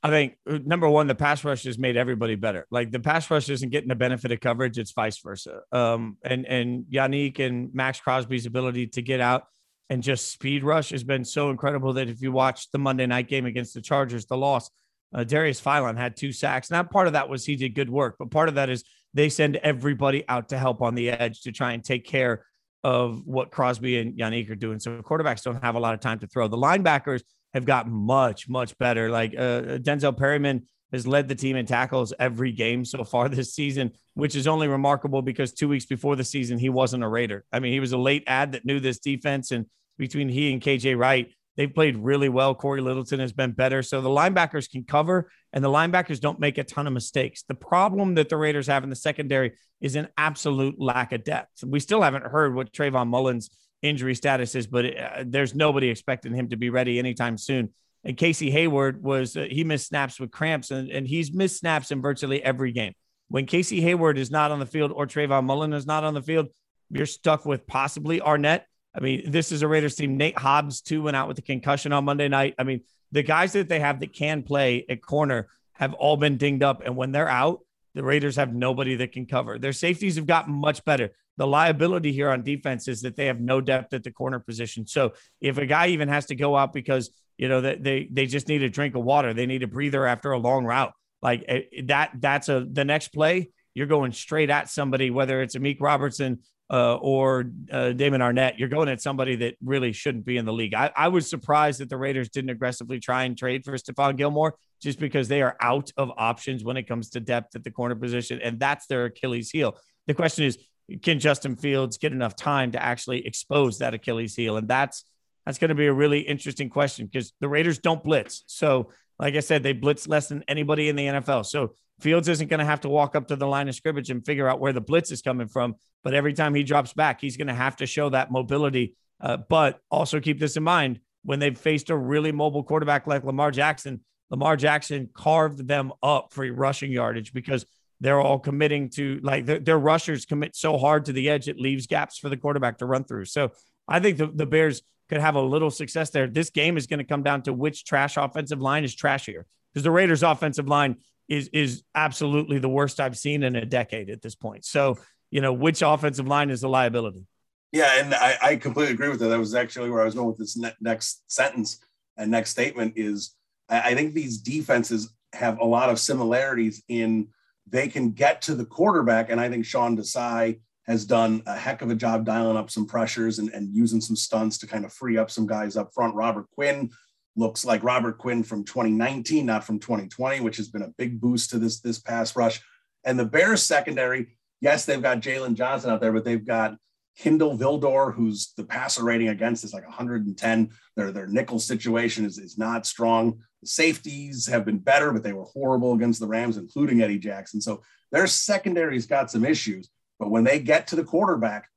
[SPEAKER 2] I think uh, number one, the pass rush has made everybody better. Like the pass rush isn't getting the benefit of coverage; it's vice versa. Um, and and Yannick and Maxx Crosby's ability to get out and just speed rush has been so incredible that if you watch the Monday night game against the Chargers, the loss, uh, Darius Philon had two sacks. Now, part of that was he did good work, but part of that is they send everybody out to help on the edge to try and take care of what Crosby and Yannick are doing. So quarterbacks don't have a lot of time to throw. The linebackers have gotten much, much better. Like uh, Denzel Perryman has led the team in tackles every game so far this season, which is only remarkable because two weeks before the season, he wasn't a Raider. I mean, he was a late add that knew this defense. And between he and KJ Wright, they've played really well. Cory Littleton has been better. So the linebackers can cover and the linebackers don't make a ton of mistakes. The problem that the Raiders have in the secondary is an absolute lack of depth. We still haven't heard what Trayvon Mullen's injury status is, but it, uh, there's nobody expecting him to be ready anytime soon. And Casey Hayward was, uh, he missed snaps with cramps and, and he's missed snaps in virtually every game. When Casey Hayward is not on the field or Trayvon Mullen is not on the field, you're stuck with possibly Arnette. I mean, this is a Raiders team. Nate Hobbs, too, went out with a concussion on Monday night. I mean, the guys that they have that can play at corner have all been dinged up. And when they're out, the Raiders have nobody that can cover. Their safeties have gotten much better the liability here on defense is that they have no depth at the corner position. So if a guy even has to go out because you know they they just need a drink of water, they need a breather after a long route, like eh, that that's a the next play you're going straight at somebody, whether it's Amik Robertson uh, or uh, Damon Arnette, you're going at somebody that really shouldn't be in the league. I, I was surprised that the Raiders didn't aggressively try and trade for Stephon Gilmore just because they are out of options when it comes to depth at the corner position, and that's their Achilles heel. The question is, can Justin Fields get enough time to actually expose that Achilles heel? And that's that's going to be a really interesting question because the Raiders don't blitz. So, like I said, they blitz less than anybody in the NFL. So Fields isn't going to have to walk up to the line of scrimmage and figure out where the blitz is coming from. But every time he drops back, he's going to have to show that mobility. Uh, but also keep this in mind when they've faced a really mobile quarterback like Lamar Jackson, Lamar Jackson carved them up for rushing yardage because they're all committing to like their, their rushers commit so hard to the edge it leaves gaps for the quarterback to run through. So I think the, the Bears could have a little success there. This game is going to come down to which trash offensive line is trashier because the Raiders' offensive line is is absolutely the worst I've seen in a decade at this point. So you know which offensive line is the liability.
[SPEAKER 1] Yeah, and I, I completely agree with that. That was actually where I was going with this ne- next sentence and next statement is I, I think these defenses have a lot of similarities in they can get to the quarterback. And I think Sean Desai has done a heck of a job dialing up some pressures and, and using some stunts to kind of free up some guys up front. Robert Quinn looks like Robert Quinn from 2019, not from 2020, which has been a big boost to this this pass rush. And the Bears secondary, yes, they've got Jaylon Johnson out there, but they've got Kindall Vildor, who's the passer rating against is like 110. Their their nickel situation is, is not strong. The safeties have been better, but they were horrible against the Rams, including Eddie Jackson. So their secondary's got some issues. But when they get to the quarterback,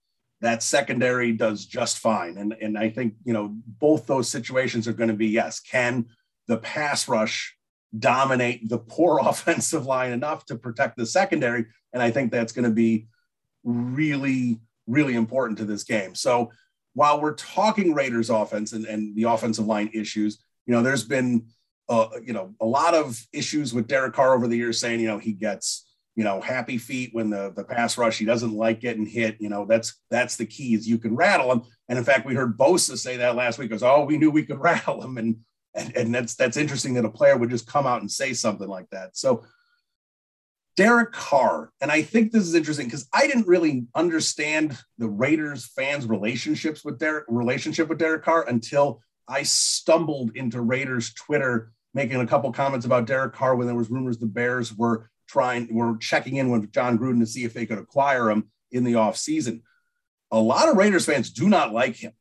[SPEAKER 1] that secondary does just fine. And, and I think, you know, both those situations are going to be yes, can the pass rush dominate the poor offensive line enough to protect the secondary? And I think that's going to be really really important to this game. So while we're talking Raiders offense and, and the offensive line issues, you know, there's been, uh, you know, a lot of issues with Derek Carr over the years saying, you know, he gets, you know, happy feet when the, the pass rush, he doesn't like getting hit. You know, that's, that's the key is you can rattle him. And in fact, we heard Bosa say that last week because, oh, we knew we could rattle him. And, and, and that's, that's interesting that a player would just come out and say something like that. So Derek Carr, and I think this is interesting because I didn't really understand the Raiders fans' relationships with Derek relationship with Derek Carr until I stumbled into Raiders Twitter making a couple comments about Derek Carr when there was rumors the Bears were trying were checking in with Jon Gruden to see if they could acquire him in the offseason. A lot of Raiders fans do not like him.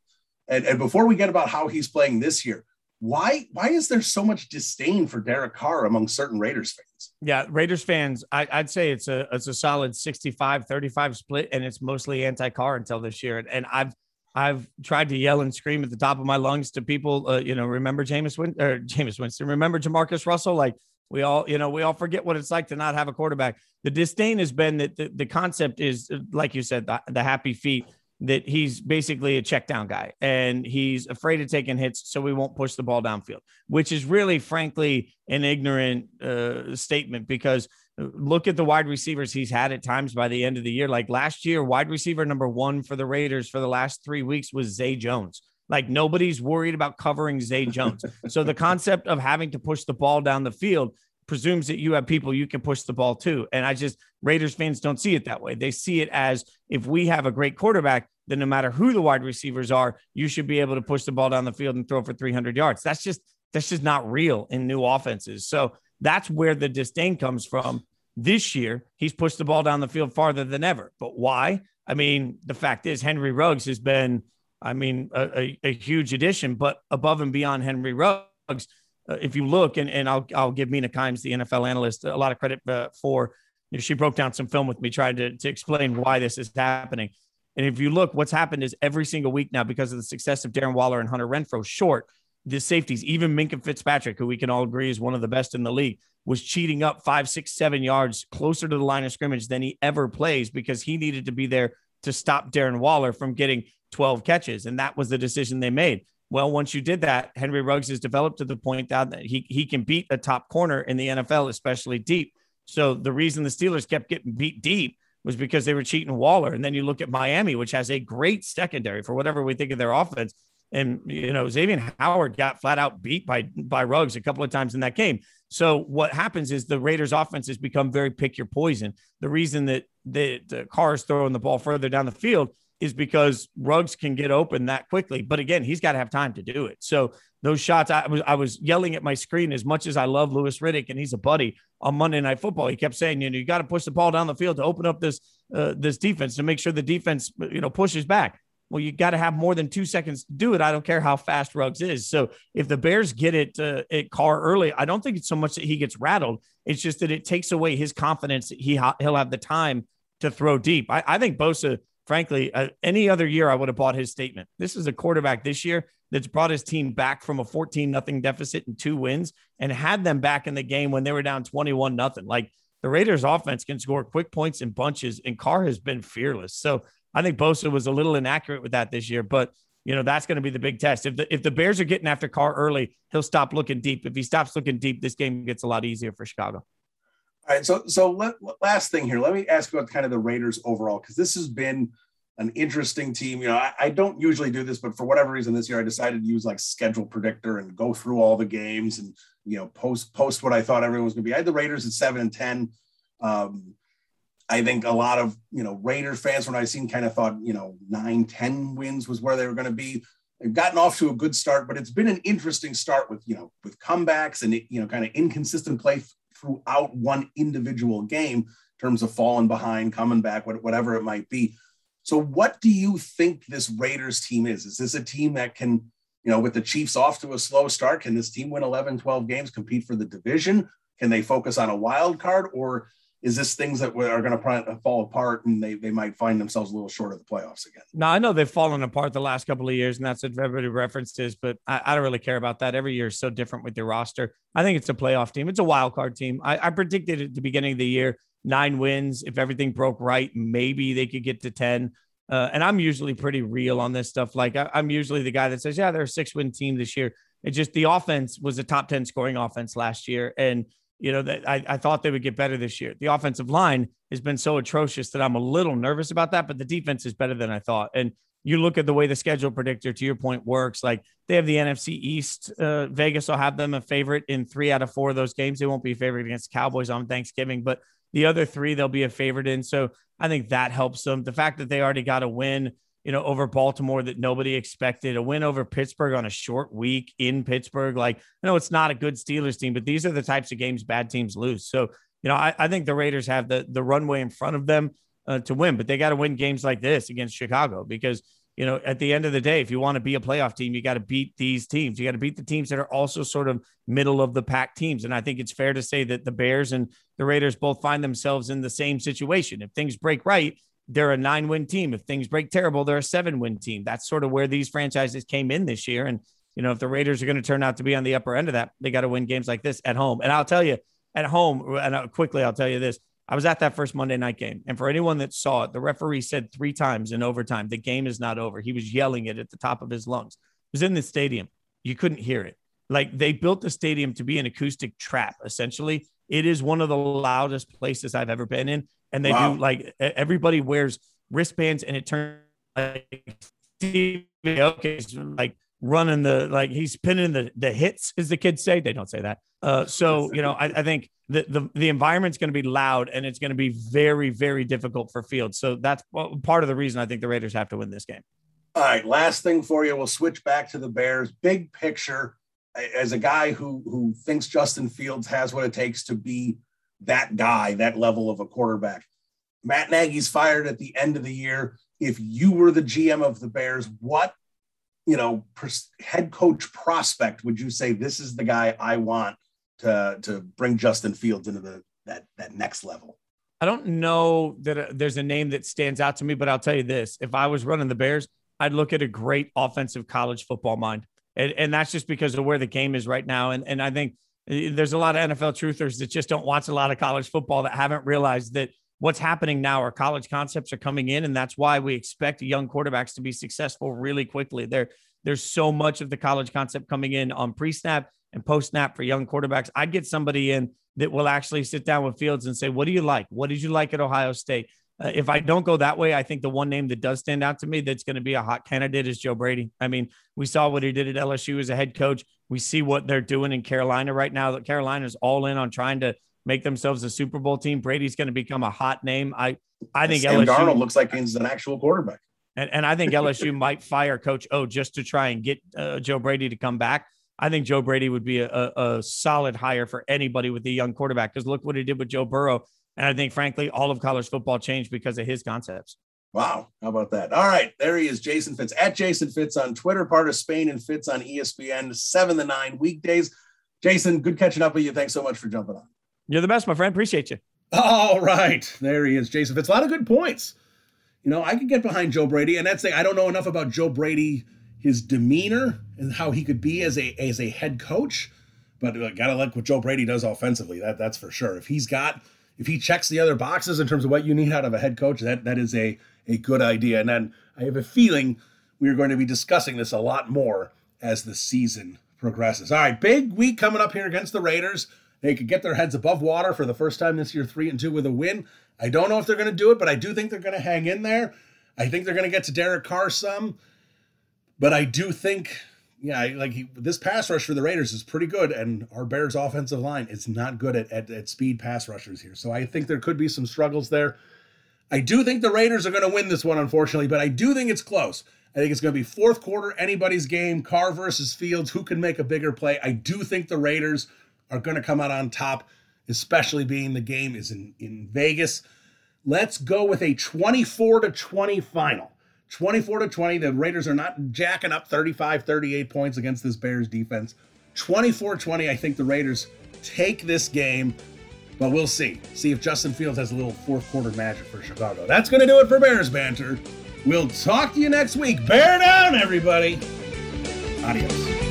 [SPEAKER 1] And, and before we get about how he's playing this year, why why is there so much disdain for Derek Carr among certain Raiders fans?
[SPEAKER 2] Yeah, Raiders fans, I, would say it's a it's a solid 65-35 split, and it's mostly anti-Carr until this year. And, and I've I've tried to yell and scream at the top of my lungs to people, uh, you know, remember Jameis Win or Jameis Winston, remember Jamarcus Russell, like we all, you know, we all forget what it's like to not have a quarterback. The disdain has been that the, the concept is, like you said, the, the happy feet that he's basically a check down guy and he's afraid of taking hits, so we won't push the ball downfield, which is really, frankly, an ignorant uh, statement because look at the wide receivers he's had at times by the end of the year. Like last year, wide receiver number one for the Raiders for the last three weeks was Zay Jones. Like nobody's worried about covering Zay Jones. so the concept of having to push the ball down the field presumes that you have people you can push the ball to. And I just, Raiders fans don't see it that way. They see it as if we have a great quarterback, then no matter who the wide receivers are, you should be able to push the ball down the field and throw for 300 yards. That's just, that's just not real in new offenses. So that's where the disdain comes from. This year, he's pushed the ball down the field farther than ever. But why? I mean, the fact is, Henry Ruggs has been, I mean, a, a, a huge addition, but above and beyond Henry Ruggs, uh, if you look, and, and I'll, I'll give Mina Kimes, the NFL analyst, a lot of credit uh, for, you know, she broke down some film with me, trying to, to explain why this is happening. And if you look, what's happened is every single week now, because of the success of Darren Waller and Hunter Renfrow, short, the safeties, even Minkah Fitzpatrick, who we can all agree is one of the best in the league, was cheating up five, six, seven yards closer to the line of scrimmage than he ever plays because he needed to be there to stop Darren Waller from getting 12 catches. And that was the decision they made. Well, once you did that, Henry Ruggs has developed to the point that he, he can beat a top corner in the NFL, especially deep. So the reason the Steelers kept getting beat deep was because they were cheating Waller. And then you look at Miami, which has a great secondary for whatever we think of their offense. And you know, Xavier Howard got flat out beat by by Ruggs a couple of times in that game. So what happens is the Raiders offense has become very pick your poison. The reason that the, the uh, Carr is throwing the ball further down the field is because Ruggs can get open that quickly. But again, he's got to have time to do it. So those shots, I was I was yelling at my screen as much as I love Louis Riddick and he's a buddy on Monday Night Football. He kept saying, you know, you got to push the ball down the field to open up this uh, this defense to make sure the defense you know pushes back. Well, you got to have more than two seconds to do it. I don't care how fast Ruggs is. So if the Bears get it uh, at Carr early, I don't think it's so much that he gets rattled. It's just that it takes away his confidence. that He ha- he'll have the time to throw deep. I, I think Bosa frankly, uh, any other year I would have bought his statement. This is a quarterback this year that's brought his team back from a 14 nothing deficit and two wins and had them back in the game when they were down 21 nothing. Like the Raiders offense can score quick points in bunches and Carr has been fearless. So I think Bosa was a little inaccurate with that this year, but you know, that's going to be the big test. If the if the Bears are getting after Carr early, he'll stop looking deep. If he stops looking deep, this game gets a lot easier for Chicago.
[SPEAKER 1] All right. So, so let, last thing here, let me ask about kind of the Raiders overall, because this has been an interesting team. You know, I, I, don't usually do this, but for whatever reason this year, I decided to use like schedule predictor and go through all the games and, you know, post, post what I thought everyone was going to be. I had the Raiders at seven and 10. Um, I think a lot of, you know, Raiders fans, when I seen kind of thought, you know, nine, 10 wins was where they were going to be. They've gotten off to a good start, but it's been an interesting start with, you know, with comebacks and, you know, kind of inconsistent play throughout one individual game in terms of falling behind, coming back, whatever it might be. So, what do you think this Raiders team is? Is this a team that can, you know, with the Chiefs off to a slow start, can this team win 11, 12 games, compete for the division? Can they focus on a wild card? Or is this things that are going to fall apart and they, they might find themselves a little short of the playoffs again?
[SPEAKER 2] No, I know they've fallen apart the last couple of years, and that's what everybody references, but I, I, don't really care about that. Every year is so different with your roster. I think it's a playoff team. It's a wild card team. I, I predicted at the beginning of the year nine wins. If everything broke right, maybe they could get to 10. Uh, and I'm usually pretty real on this stuff. Like I, am usually the guy that says, yeah, they're a six win team this year. It just the offense was a top 10 scoring offense last year. And, you know, that I, I thought they would get better this year. The offensive line has been so atrocious that I'm a little nervous about that, but the defense is better than I thought. And you look at the way the schedule predictor, to your point, works. Like they have the NFC East. Uh, Vegas will have them a favorite in three out of four of those games. They won't be favorite against the Cowboys on Thanksgiving, but the other three they'll be a favorite in. So I think that helps them. The fact that they already got a win, you know, over Baltimore that nobody expected, a win over Pittsburgh on a short week in Pittsburgh. Like I know it's not a good Steelers team, but these are the types of games bad teams lose. So you know, I, I think the Raiders have the the runway in front of them uh, to win, but they got to win games like this against Chicago because you know, at the end of the day, if you want to be a playoff team, you got to beat these teams. You got to beat the teams that are also sort of middle of the pack teams. And I think it's fair to say that the Bears and the Raiders both find themselves in the same situation. If things break right, they're a nine win team. If things break terrible, they're a seven win team. That's sort of where these franchises came in this year. And, you know, if the Raiders are going to turn out to be on the upper end of that, they got to win games like this at home. And I'll tell you, at home, and uh, quickly, I'll tell you this I was at that first Monday night game. And for anyone that saw it, the referee said three times in overtime, the game is not over. He was yelling it at the top of his lungs. It was in the stadium. You couldn't hear it. Like they built the stadium to be an acoustic trap, essentially. It is one of the loudest places I've ever been in. And they wow. do like everybody wears wristbands and it turns like okay, like running the like he's pinning the the hits, as the kids say. They don't say that. Uh, so you know, I, I think the, the the environment's going to be loud and it's going to be very very difficult for Fields. So that's part of the reason I think the Raiders have to win this game.
[SPEAKER 1] All right, last thing for you. We'll switch back to the Bears. Big picture, as a guy who who thinks Justin Fields has what it takes to be that guy, that level of a quarterback. Matt Nagy's fired at the end of the year. If you were the GM of the Bears, what you know head coach prospect would you say this is the guy I want to to bring Justin Fields into the that that next level?
[SPEAKER 2] I don't know that uh, there's a name that stands out to me, but I'll tell you this: if I was running the Bears, I'd look at a great offensive college football mind, and, and that's just because of where the game is right now. And and I think Eh, there's a lot of NFL truthers that just don't watch a lot of college football that haven't realized that what's happening now are college concepts are coming in, and that's why we expect young quarterbacks to be successful really quickly. There, there's so much of the college concept coming in on pre-snap and post snap for young quarterbacks. I'd get somebody in that will actually sit down with Fields and say, What do you like? What did you like at Ohio State? Uh, if I don't go that way, I think the one name that does stand out to me that's going to be a hot candidate is Joe Brady. I mean, we saw what he did at LSU as a head coach. We see what they're doing in Carolina right now. That Carolina's all in on trying to make themselves a Super Bowl team. Brady's going to become a hot name. I I think
[SPEAKER 1] Sam LSU, Darnold looks like he's an actual quarterback.
[SPEAKER 2] And, and I think LSU might fire Coach O just to try and get uh, Joe Brady to come back. I think Joe Brady would be a, a, a solid hire for anybody with a young quarterback because look what he did with Joe Burrow. And I think, frankly, all of college football changed because of his concepts.
[SPEAKER 1] Wow. How about that? All right. There he is, Jason Fitz at Jason Fitz on Twitter, part of Spain and Fitz on ESPN, seven to nine weekdays. Jason, good catching up with you. Thanks so much for jumping on.
[SPEAKER 2] You're the best, my friend. Appreciate you.
[SPEAKER 1] All right. There he is, Jason Fitz. A lot of good points. You know, I could get behind Joe Brady, and that's the I don't know enough about Joe Brady his demeanor and how he could be as a as a head coach. But uh, gotta like what Joe Brady does offensively. That that's for sure. If he's got if he checks the other boxes in terms of what you need out of a head coach, that that is a a good idea. And then I have a feeling we are going to be discussing this a lot more as the season progresses. All right, big week coming up here against the Raiders. They could get their heads above water for the first time this year, three and two with a win. I don't know if they're going to do it, but I do think they're going to hang in there. I think they're going to get to Derek Carr some. But I do think, yeah, like he, this pass rush for the Raiders is pretty good, and our Bears offensive line is not good at, at, at speed pass rushers here. So I think there could be some struggles there. I do think the Raiders are going to win this one, unfortunately, but I do think it's close. I think it's going to be fourth quarter, anybody's game, Carr versus Fields. Who can make a bigger play? I do think the Raiders are going to come out on top, especially being the game is in, in Vegas. Let's go with a 24 to 20 final. 24 to 20. The Raiders are not jacking up 35, 38 points against this Bears defense. 24 20. I think the Raiders take this game, but we'll see. See if Justin Fields has a little fourth quarter magic for Chicago. That's going to do it for Bears Banter. We'll talk to you next week. Bear down, everybody. Adios.